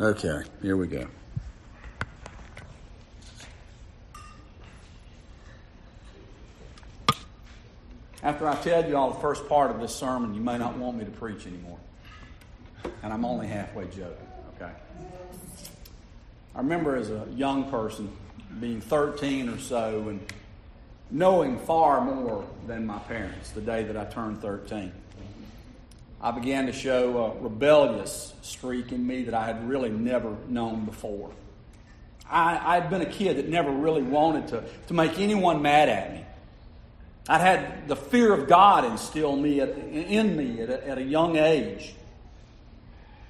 Okay, here we go. After I tell you all the first part of this sermon, you may not want me to preach anymore. And I'm only halfway joking, okay? I remember as a young person being 13 or so and knowing far more than my parents the day that I turned 13. I began to show a rebellious streak in me that I had really never known before. I, had been a kid that never really wanted to, to make anyone mad at me. I'd had the fear of God instilled me at, in me at a, at a young age.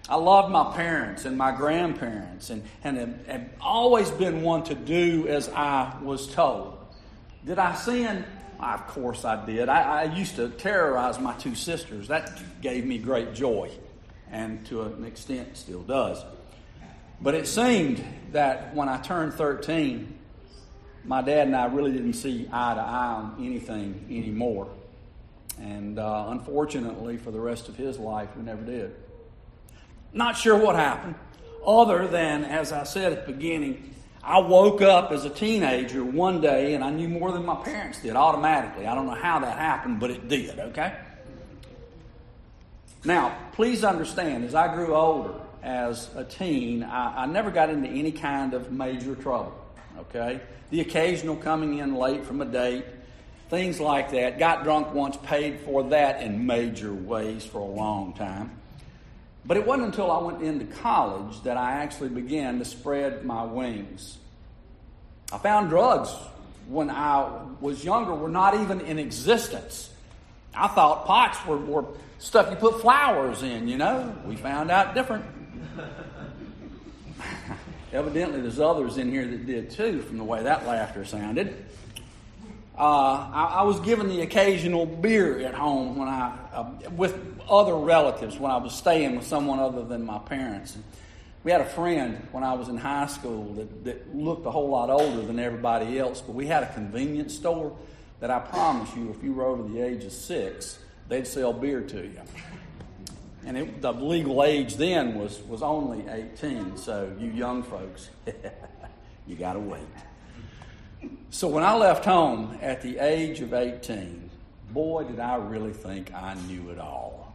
I loved my parents and my grandparents and, and have, have always been one to do as I was told. Did I sin? Of course I did. I, I, used to terrorize my two sisters. That gave me great joy, and to an extent still does. But it seemed that when I turned 13, my dad and I really didn't see eye to eye on anything anymore. And uh, unfortunately, for the rest of his life, we never did. Not sure what happened, other than, as I said at the beginning, I woke up as a teenager one day and I knew more than my parents did automatically. I don't know how that happened, but it did, okay? Now, please understand, as I grew older as a teen, I, I never got into any kind of major trouble, okay? The occasional coming in late from a date, things like that. Got drunk once, paid for that in major ways for a long time. But it wasn't until I went into college that I actually began to spread my wings. I found drugs when I was younger were not even in existence. I thought pots were, were stuff you put flowers in, you know. We found out different. Evidently, there's others in here that did too, from the way that laughter sounded. Uh, I, I, was given the occasional beer at home when I, uh, with other relatives, when I was staying with someone other than my parents. And we had a friend when I was in high school that, that looked a whole lot older than everybody else, but we had a convenience store that I promise you, if you were over the age of six, they'd sell beer to you. And it, the legal age then was, was only 18, so you young folks, you got to wait. So when I left home at the age of 18, boy, did I really think I knew it all.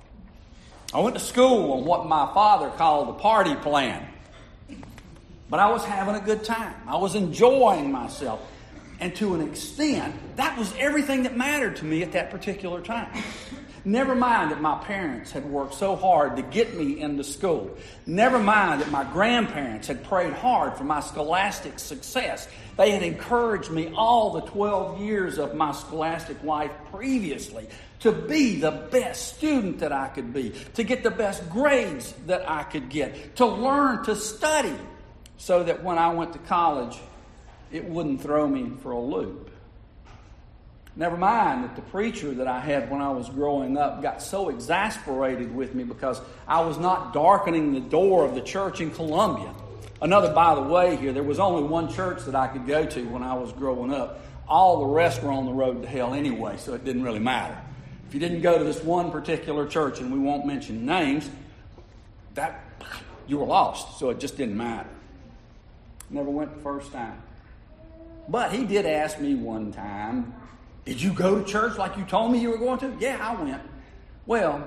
I went to school on what my father called the party plan. But I was having a good time. I was enjoying myself. And to an extent, that was everything that mattered to me at that particular time. Never mind that my parents had worked so hard to get me into school. Never mind that my grandparents had prayed hard for my scholastic success. They had encouraged me all the 12 years of my scholastic life previously to be the best student that I could be, to get the best grades that I could get, to learn to study so that when I went to college, it wouldn't throw me for a loop. Never mind that the preacher that I had when I was growing up got so exasperated with me because I was not darkening the door of the church in Columbia. Another, by the way, here, there was only one church that I could go to when I was growing up. All the rest were on the road to hell anyway, so it didn't really matter. If you didn't go to this one particular church, and we won't mention names, that you were lost, so it just didn't matter. Never went the first time. But he did ask me one time, Did you go to church like you told me you were going to? Yeah, I went. Well,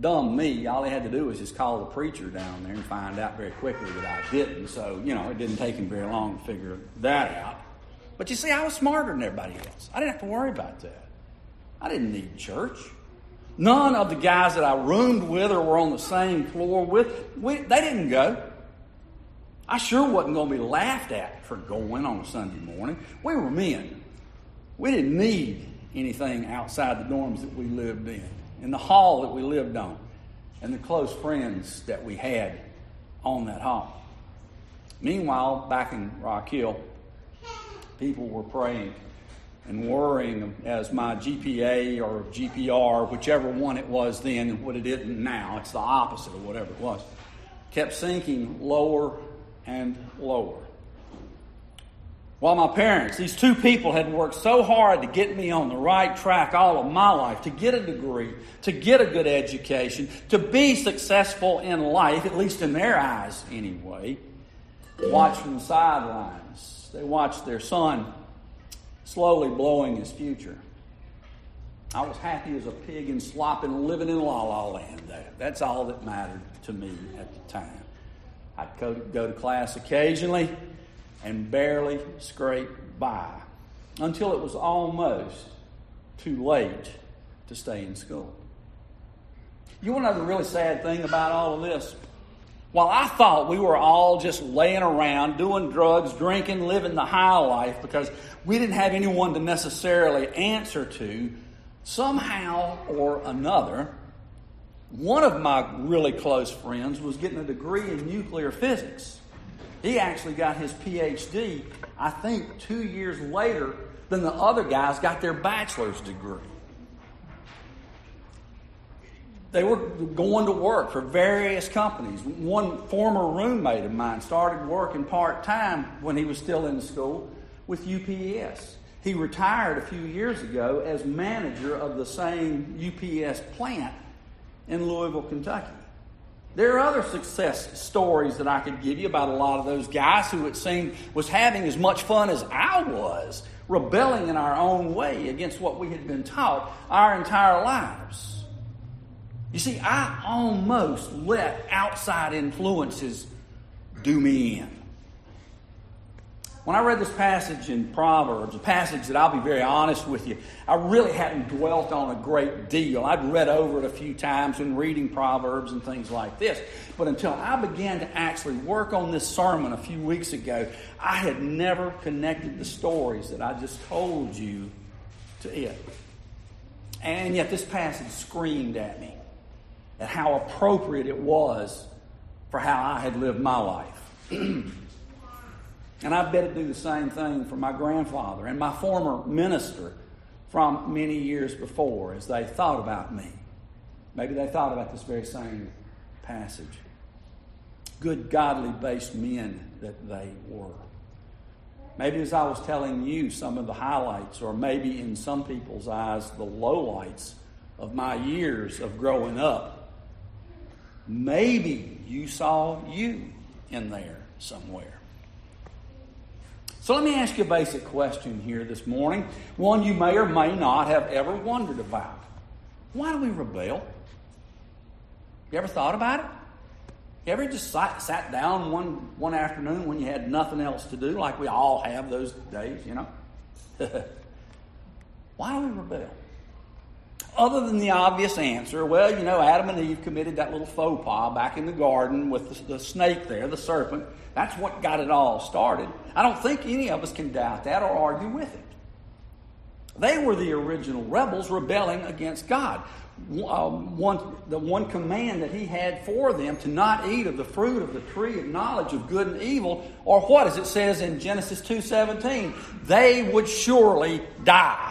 dumb me, all he had to do was just call the preacher down there and find out very quickly that I didn't. So, you know, it didn't take him very long to figure that out. But you see, I was smarter than everybody else. I didn't have to worry about that. I didn't need church. None of the guys that I roomed with or were on the same floor with, we, they didn't go. I sure wasn't going to be laughed at for going on a Sunday morning. We were men. We didn't need anything outside the dorms that we lived in, in the hall that we lived on, and the close friends that we had on that hall. Meanwhile, back in Rock Hill, people were praying and worrying as my GPA or GPR, whichever one it was then and what it is now, it's the opposite of whatever it was, kept sinking lower and lower. While my parents, these two people, had worked so hard to get me on the right track all of my life, to get a degree, to get a good education, to be successful in life, at least in their eyes anyway, watched from the sidelines. They watched their son slowly blowing his future. I was happy as a pig in slop living in la la land there. That's all that mattered to me at the time. I'd go to class occasionally and barely scraped by until it was almost too late to stay in school. You want to know the really sad thing about all of this? While I thought we were all just laying around, doing drugs, drinking, living the high life because we didn't have anyone to necessarily answer to, somehow or another, one of my really close friends was getting a degree in nuclear physics. He actually got his PhD, I think, two years later than the other guys got their bachelor's degree. They were going to work for various companies. One former roommate of mine started working part time when he was still in school with UPS. He retired a few years ago as manager of the same UPS plant in Louisville, Kentucky. There are other success stories that I could give you about a lot of those guys who it seemed was having as much fun as I was, rebelling in our own way against what we had been taught our entire lives. You see, I almost let outside influences do me in. When I read this passage in Proverbs, a passage that I'll be very honest with you, I really hadn't dwelt on a great deal. I'd read over it a few times when reading Proverbs and things like this. But until I began to actually work on this sermon a few weeks ago, I had never connected the stories that I just told you to it. And yet this passage screamed at me at how appropriate it was for how I had lived my life. And I bet it do the same thing for my grandfather and my former minister from many years before as they thought about me. Maybe they thought about this very same passage. Good, godly based men that they were. Maybe as I was telling you some of the highlights, or maybe in some people's eyes, the lowlights of my years of growing up, maybe you saw you in there somewhere. So let me ask you a basic question here this morning, one you may or may not have ever wondered about. Why do we rebel? You ever thought about it? You ever just sat, sat down one, one afternoon when you had nothing else to do, like we all have those days, you know? Why do we rebel? Other than the obvious answer, well, you know, Adam and Eve committed that little faux pas back in the garden with the, the snake there, the serpent. That's what got it all started. I don't think any of us can doubt that or argue with it. They were the original rebels rebelling against God. Um, one, the one command that he had for them to not eat of the fruit of the tree of knowledge of good and evil, or what, as it says in Genesis 2.17, they would surely die.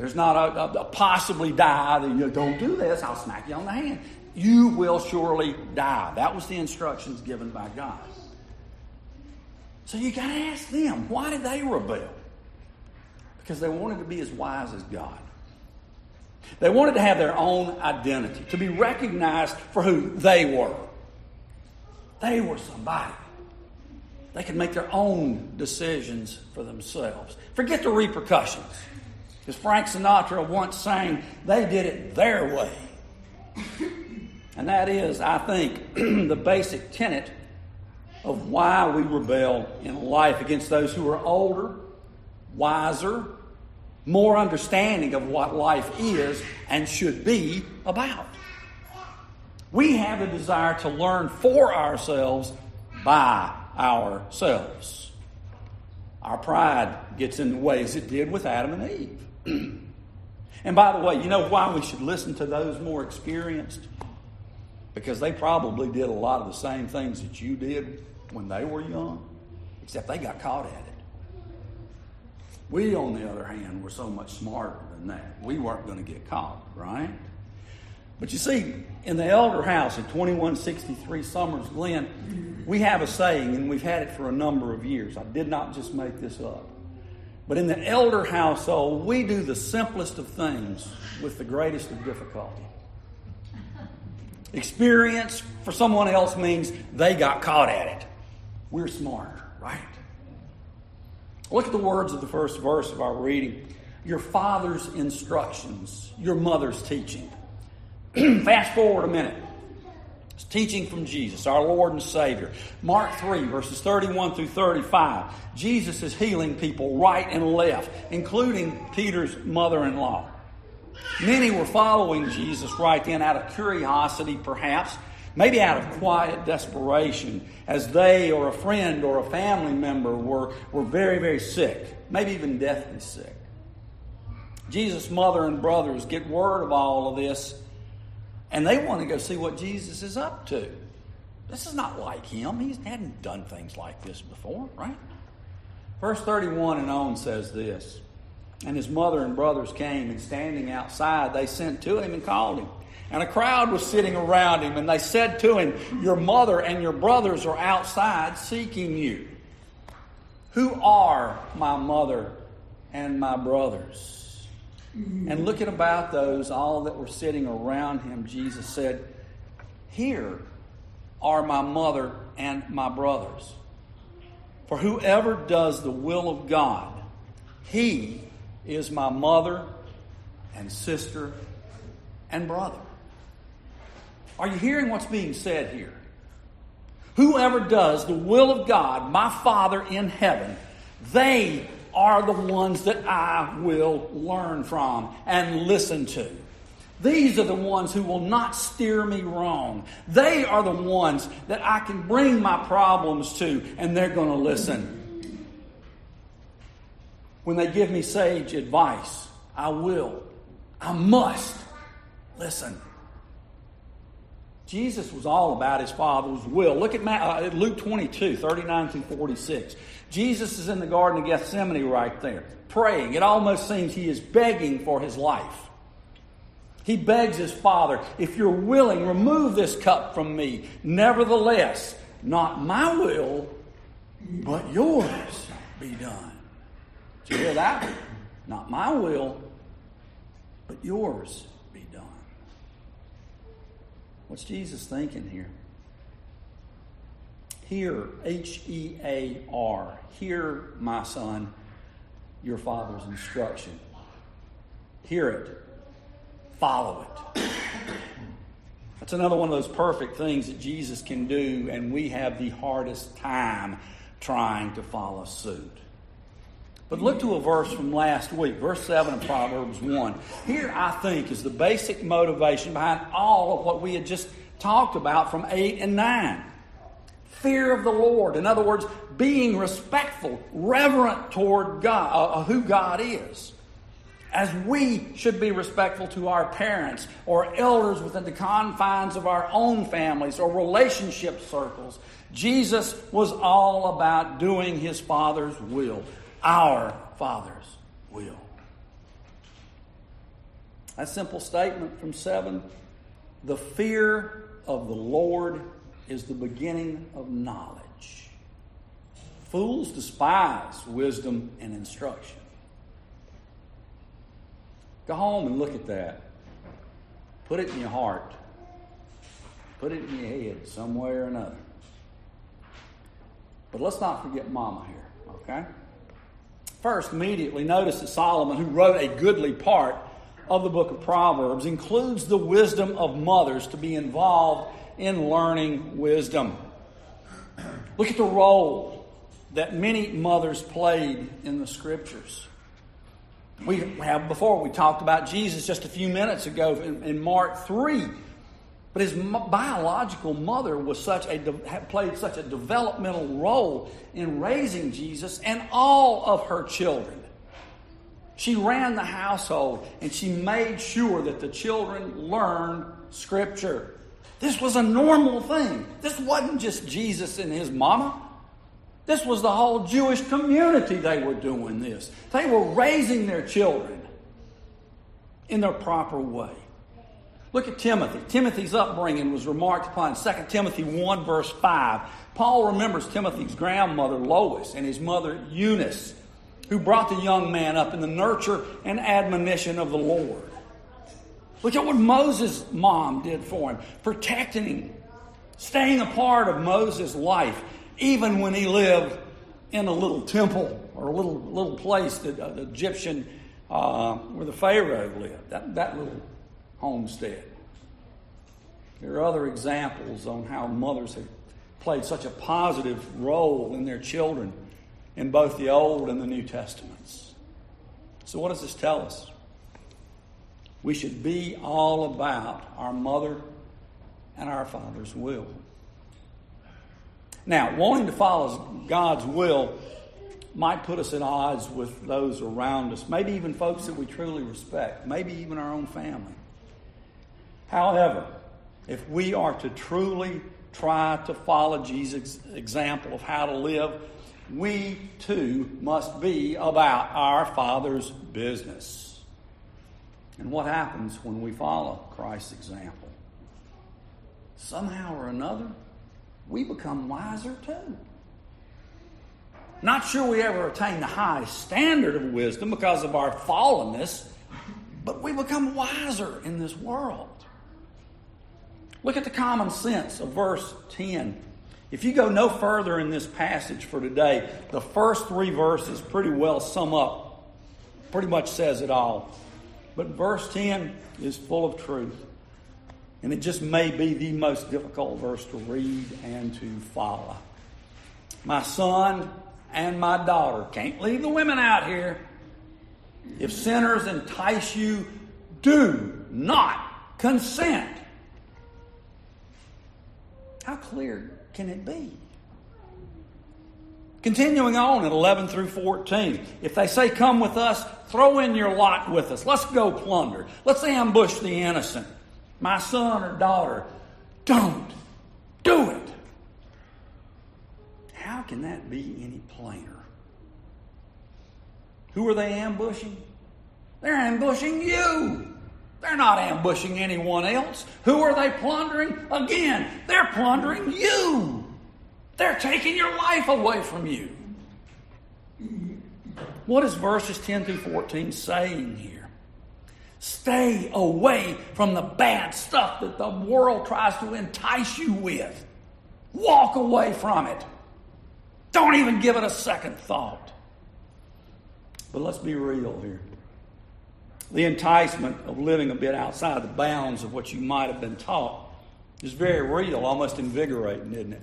There's not a, a, a possibly die that you don't do this, I'll smack you on the hand you will surely die. That was the instructions given by God. So you got to ask them, why did they rebel? Because they wanted to be as wise as God. They wanted to have their own identity, to be recognized for who they were. They were somebody. They could make their own decisions for themselves. Forget the repercussions. As Frank Sinatra once sang, they did it their way. And that is, I think, the basic tenet of why we rebel in life against those who are older, wiser, more understanding of what life is and should be about. We have a desire to learn for ourselves by ourselves. Our pride gets in the way as it did with Adam and Eve. and by the way, you know why we should listen to those more experienced? because they probably did a lot of the same things that you did when they were young, except they got caught at it. We, on the other hand, were so much smarter than that. We weren't going to get caught, right? But you see, in the elder house at 2163 Summers Glen, We have a saying, and we've had it for a number of years. I did not just make this up. But in the elder household, we do the simplest of things with the greatest of difficulty. Experience for someone else means they got caught at it. We're smarter, right? Look at the words of the first verse of our reading. Your father's instructions, your mother's teaching. Fast forward a minute. It's teaching from Jesus, our Lord and Savior. Mark 3, verses 31 through 35. Jesus is healing people right and left, including Peter's mother in law. Many were following Jesus right then out of curiosity, perhaps, maybe out of quiet desperation, as they or a friend or a family member were, were very, very sick, maybe even deathly sick. Jesus' mother and brothers get word of all of this, and they want to go see what Jesus is up to. This is not like him. He hadn't done things like this before, right? Verse 31 and on says this And his mother and brothers came, and standing outside, they sent to him and called him. And a crowd was sitting around him, and they said to him, Your mother and your brothers are outside seeking you. Who are my mother and my brothers? And looking about those, all that were sitting around him, Jesus said, Here are my mother and my brothers. For whoever does the will of God, he is my mother and sister and brother. Are you hearing what's being said here? Whoever does the will of God, my Father in heaven, they are the ones that I will learn from and listen to. These are the ones who will not steer me wrong. They are the ones that I can bring my problems to, and they're going to listen. When they give me sage advice, I will, I must listen. Jesus was all about his Father's will. Look at uh, Luke 22, 39 through 46. Jesus is in the Garden of Gethsemane right there, praying. It almost seems he is begging for his life. He begs his Father, if you're willing, remove this cup from me. Nevertheless, not my will, but yours be done. Did you hear that? Not my will, but yours be done. What's Jesus thinking here? Hear, H E A R, hear, my son, your father's instruction. Hear it, follow it. That's another one of those perfect things that Jesus can do, and we have the hardest time trying to follow suit. But look to a verse from last week, verse 7 of Proverbs 1. Here, I think, is the basic motivation behind all of what we had just talked about from 8 and 9. Fear of the Lord. In other words, being respectful, reverent toward God, uh, uh who God is. As we should be respectful to our parents or elders within the confines of our own families or relationship circles, Jesus was all about doing his Father's will our Father's will. That simple statement from 7 the fear of the Lord is the beginning of knowledge. Fools despise wisdom and instruction. Go home and look at that. Put it in your heart. Put it in your head, some way or another. But let's not forget Mama here, okay? First, immediately notice that Solomon, who wrote a goodly part of the book of Proverbs, includes the wisdom of mothers to be involved in learning wisdom. Look at the role that many mothers played in the scriptures. We have before, we talked about Jesus just a few minutes ago in, in Mark 3 but his biological mother was such a played such a developmental role in raising Jesus and all of her children. She ran the household and she made sure that the children learned scripture. This was a normal thing. This wasn't just Jesus and his mama. This was the whole Jewish community they were doing this. They were raising their children in their proper way. Look at Timothy. Timothy's upbringing was remarked upon in 2 Timothy 1, verse 5. Paul remembers Timothy's grandmother, Lois, and his mother, Eunice, who brought the young man up in the nurture and admonition of the Lord. Look at what Moses' mom did for him, protecting him, staying a part of Moses' life, even when he lived in a little temple or a little, little place, that, uh, the Egyptian, uh, where the Pharaoh lived, that, that little homestead. There are other examples on how mothers have played such a positive role in their children in both the Old and the New Testaments. So, what does this tell us? We should be all about our mother and our father's will. Now, wanting to follow God's will might put us at odds with those around us, maybe even folks that we truly respect, maybe even our own family. However, if we are to truly try to follow Jesus' example of how to live, we too must be about our Father's business. And what happens when we follow Christ's example? Somehow or another, we become wiser too. Not sure we ever attain the highest standard of wisdom because of our fallenness, but we become wiser in this world. Look at the common sense of verse 10. If you go no further in this passage for today, the first three verses pretty well sum up, pretty much says it all. But verse 10 is full of truth. And it just may be the most difficult verse to read and to follow. My son and my daughter, can't leave the women out here. If sinners entice you, do not consent. How clear can it be? Continuing on at 11 through 14. If they say, Come with us, throw in your lot with us. Let's go plunder. Let's ambush the innocent. My son or daughter, don't do it. How can that be any plainer? Who are they ambushing? They're ambushing you. They're not ambushing anyone else. Who are they plundering? Again, they're plundering you. They're taking your life away from you. What is verses 10 through 14 saying here? Stay away from the bad stuff that the world tries to entice you with. Walk away from it. Don't even give it a second thought. But let's be real here the enticement of living a bit outside the bounds of what you might have been taught is very real, almost invigorating, isn't it?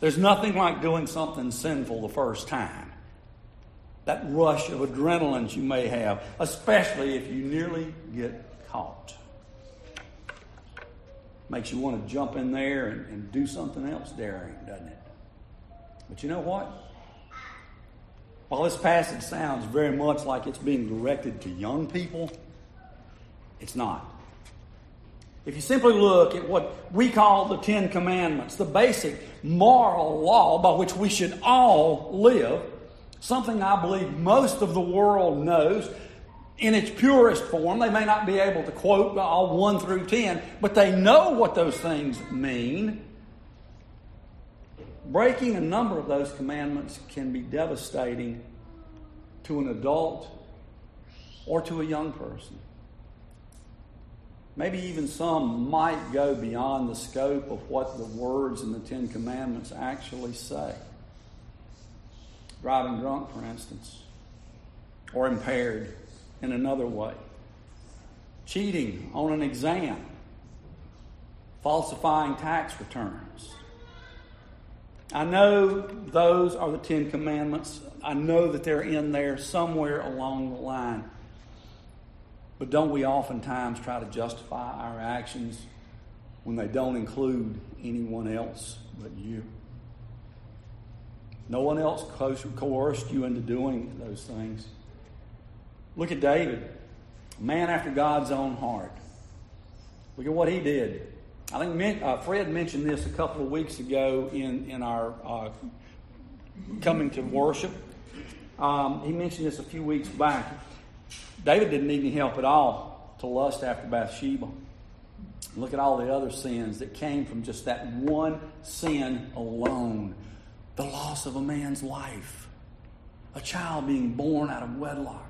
There's nothing like doing something sinful the first time. That rush of adrenaline you may have, especially if you nearly get caught. Makes you want to jump in there and, and do something else daring, doesn't it? But you know what? While this passage sounds very much like it's being directed to young people, it's not. If you simply look at what we call the Ten Commandments, the basic moral law by which we should all live, something I believe most of the world knows in its purest form. They may not be able to quote all 1 through 10, but they know what those things mean. Breaking a number of those commandments can be devastating to an adult or to a young person. Maybe even some might go beyond the scope of what the words in the Ten Commandments actually say. Driving drunk, for instance, or impaired in another way. Cheating on an exam, falsifying tax returns, I know those are the Ten Commandments. I know that they're in there somewhere along the line. But don't we oftentimes try to justify our actions when they don't include anyone else but you? No one else coerced you into doing those things. Look at David, a man after God's own heart. Look at what he did. I think uh, Fred mentioned this a couple of weeks ago in, in our uh, coming to worship. Um, he mentioned this a few weeks back. David didn't need any help at all to lust after Bathsheba. Look at all the other sins that came from just that one sin alone the loss of a man's life, a child being born out of wedlock.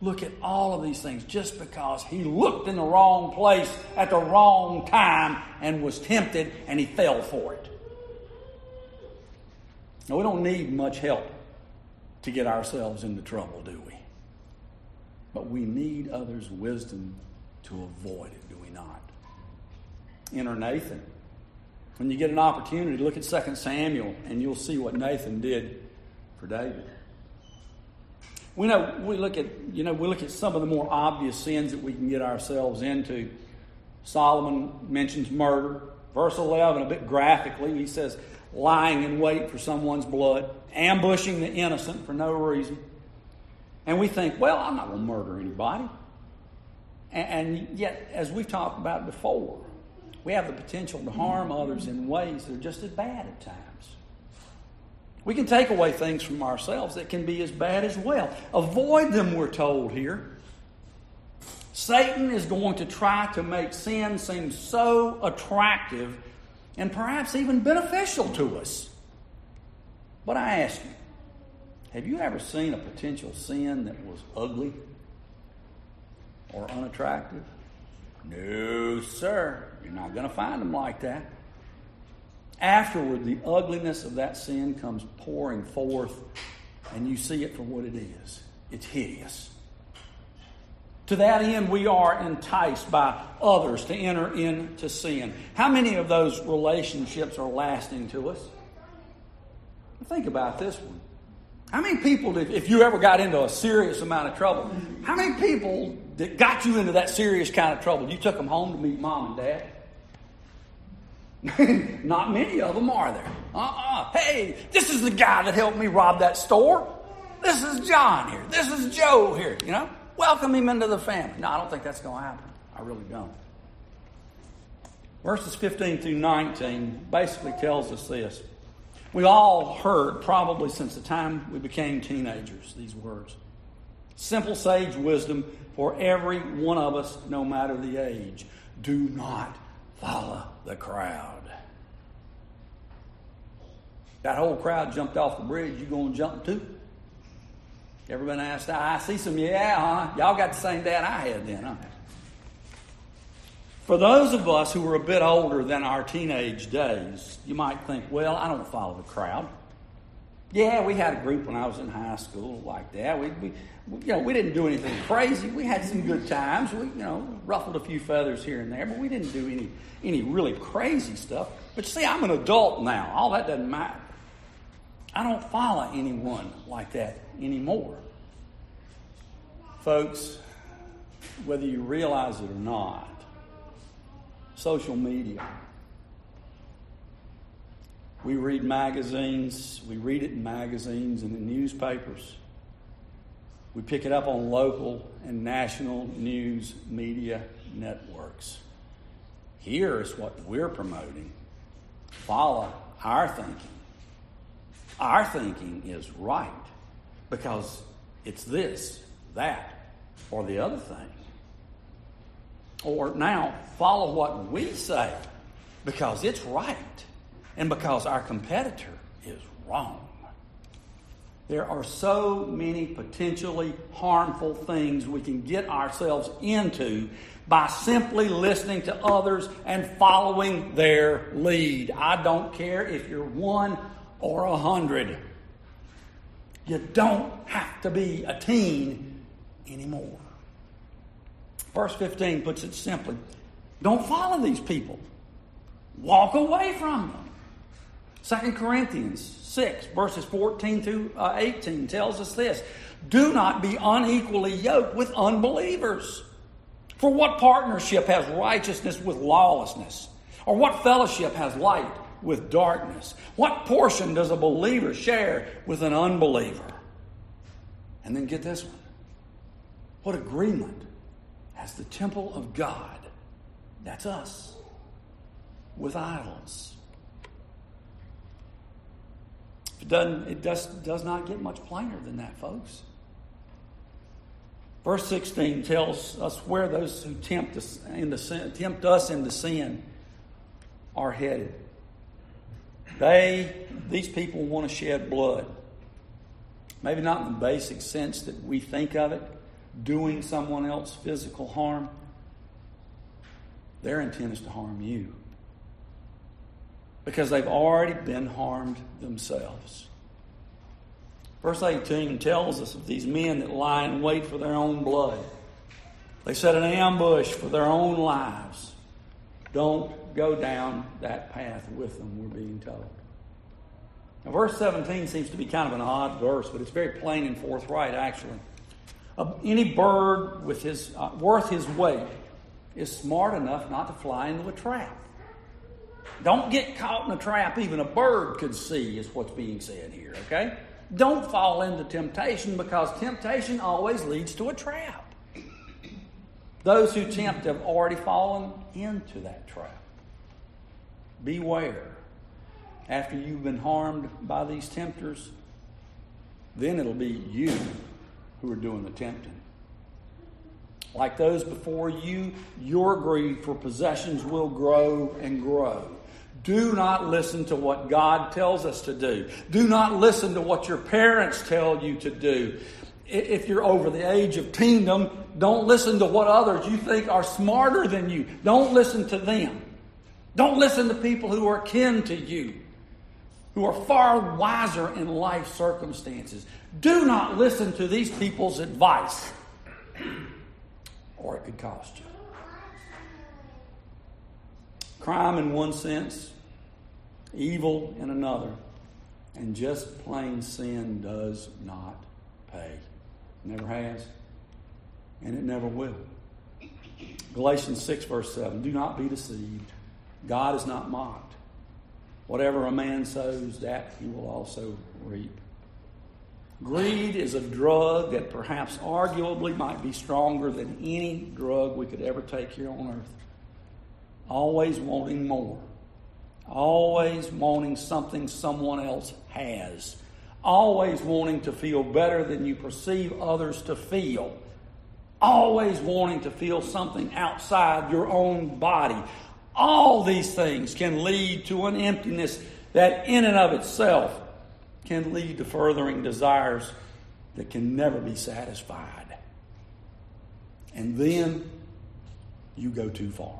Look at all of these things just because he looked in the wrong place at the wrong time and was tempted and he fell for it. Now, we don't need much help to get ourselves into trouble, do we? But we need others' wisdom to avoid it, do we not? Enter Nathan. When you get an opportunity, look at 2 Samuel and you'll see what Nathan did for David. We know we look at you know we look at some of the more obvious sins that we can get ourselves into. Solomon mentions murder. Verse 11, a bit graphically, he says, lying in wait for someone's blood, ambushing the innocent for no reason. And we think, well, I'm not going to murder anybody. And, yet, as we've talked about before, we have the potential to harm others in ways that are just as bad at times. We can take away things from ourselves that can be as bad as well. Avoid them, we're told here. Satan is going to try to make sin seem so attractive and perhaps even beneficial to us. But I ask you, have you ever seen a potential sin that was ugly or unattractive? No, sir. You're not going to find them like that. Afterward, the ugliness of that sin comes pouring forth, and you see it for what it is. It's hideous. To that end, we are enticed by others to enter into sin. How many of those relationships are lasting to us? Think about this one. How many people, if you ever got into a serious amount of trouble, how many people that got you into that serious kind of trouble, you took them home to meet mom and dad? Not many of them are there. Uh-uh. Hey, this is the guy that helped me rob that store. This is John here. This is Joe here. You know, welcome him into the family. No, I don't think that's going to happen. I really don't. Verses 15 through 19 basically tells us this. We all heard, probably since the time we became teenagers, these words. Simple sage wisdom for every one of us, no matter the age. Do not follow the crowd. That whole crowd jumped off the bridge. You going to jump too? Everybody asked, I see some, yeah, huh? Y'all got the same dad I had then, huh? For those of us who were a bit older than our teenage days, you might think, well, I don't follow the crowd. Yeah, we had a group when I was in high school like that. We, we, you know, we didn't do anything crazy. We had some good times. We, you know, ruffled a few feathers here and there, but we didn't do any, any really crazy stuff. But you see, I'm an adult now. All that doesn't matter. I don't follow anyone like that anymore. Folks, whether you realize it or not, social media we read magazines, we read it in magazines and in newspapers. We pick it up on local and national news media networks. Here is what we're promoting. Follow our thinking. Our thinking is right because it's this, that, or the other thing. Or now, follow what we say because it's right and because our competitor is wrong. There are so many potentially harmful things we can get ourselves into by simply listening to others and following their lead. I don't care if you're one or a hundred. You don't have to be a teen anymore. Verse 15 puts it simply don't follow these people, walk away from them. 2 Corinthians 6, verses 14 through uh, 18 tells us this Do not be unequally yoked with unbelievers. For what partnership has righteousness with lawlessness? Or what fellowship has light with darkness? What portion does a believer share with an unbeliever? And then get this one. What agreement has the temple of God, that's us, with idols? It doesn't. It does does not get much plainer than that, folks. Verse 16 tells us where those who tempt us into sin, tempt us into sin are headed. They, these people want to shed blood. Maybe not in the basic sense that we think of it, doing someone else physical harm. Their intent is to harm you because they've already been harmed themselves. Verse 18 tells us of these men that lie in wait for their own blood. They set an ambush for their own lives. Don't go down that path with them, we're being told. Now, verse 17 seems to be kind of an odd verse, but it's very plain and forthright, actually. Any bird with his, uh, worth his weight is smart enough not to fly into a trap. Don't get caught in a trap even a bird could see, is what's being said here, okay? Don't fall into temptation because temptation always leads to a trap. Those who tempt have already fallen into that trap. Beware. After you've been harmed by these tempters, then it'll be you who are doing the tempting. Like those before you, your greed for possessions will grow and grow. Do not listen to what God tells us to do. Do not listen to what your parents tell you to do. If you're over the age of teendom, don't listen to what others you think are smarter than you. Don't listen to them. Don't listen to people who are kin to you, who are far wiser in life circumstances. Do not listen to these people's advice, or it could cost you. Crime in one sense, evil in another, and just plain sin does not pay. Never has, and it never will. Galatians 6, verse 7 Do not be deceived. God is not mocked. Whatever a man sows, that he will also reap. Greed is a drug that perhaps arguably might be stronger than any drug we could ever take here on earth always wanting more, always wanting something someone else has, always wanting to feel better than you perceive others to feel, always wanting to feel something outside your own body. All these things can lead to an emptiness that, in and of itself, can lead to furthering desires that can never be satisfied. And then you go too far.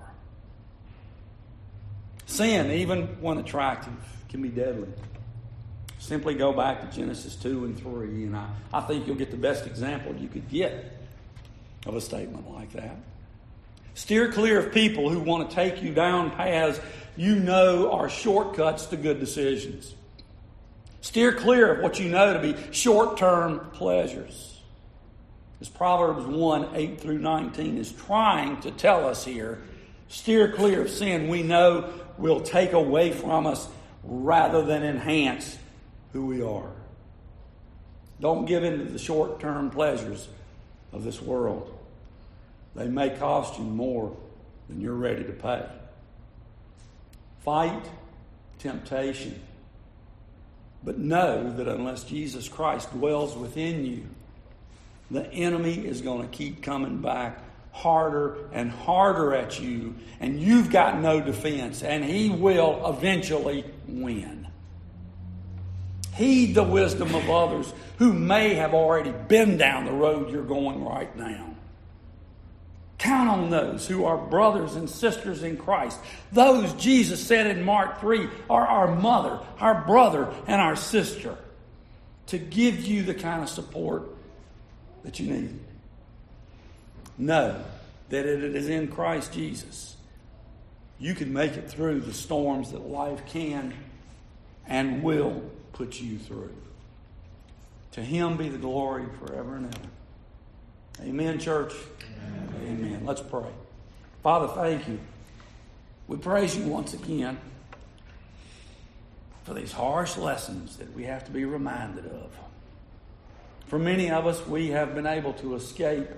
Sin, even when attractive, can be deadly. Simply go back to Genesis 2 and 3, and I, I think you'll get the best example you could get of a statement like that. Steer clear of people who want to take you down paths you know are shortcuts to good decisions. Steer clear of what you know to be short term pleasures. As Proverbs 1 8 through 19 is trying to tell us here, steer clear of sin we know will take away from us rather than enhance who we are. Don't give in to the short term pleasures of this world. They may cost you more than you're ready to pay. Fight temptation, but know that unless Jesus Christ dwells within you, the enemy is going to keep coming back harder and harder at you, and you've got no defense, and he will eventually win. Heed the wisdom of others who may have already been down the road you're going right now. Count on those who are brothers and sisters in Christ. Those, Jesus said in Mark 3, are our mother, our brother, and our sister to give you the kind of support that you need know that it is in Christ Jesus. You can make it through the storms that life can and will put you through. To Him be the glory forever and ever. Amen, church. Amen. Amen. Let's pray. Father, thank you. We praise you once again for these harsh lessons that we have to be reminded of. For many of us, we have been able to escape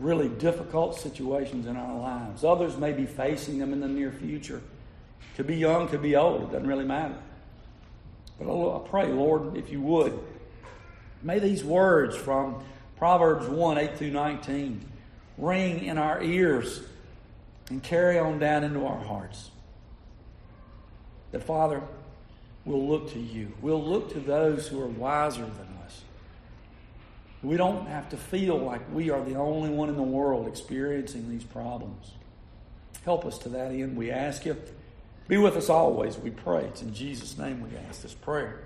really difficult situations in our lives. Others may be facing them in the near future. Could be young, could be old, it doesn't really matter. But I pray, Lord, if you would, may these words from Proverbs 1 8 through 19 ring in our ears and carry on down into our hearts. That, Father, we'll look to you. We'll look to those who are wiser than us. We don't have to feel like we are the only one in the world experiencing these problems. Help us to that end, we ask you. Be with us always, we pray. It's in Jesus' name we ask this prayer.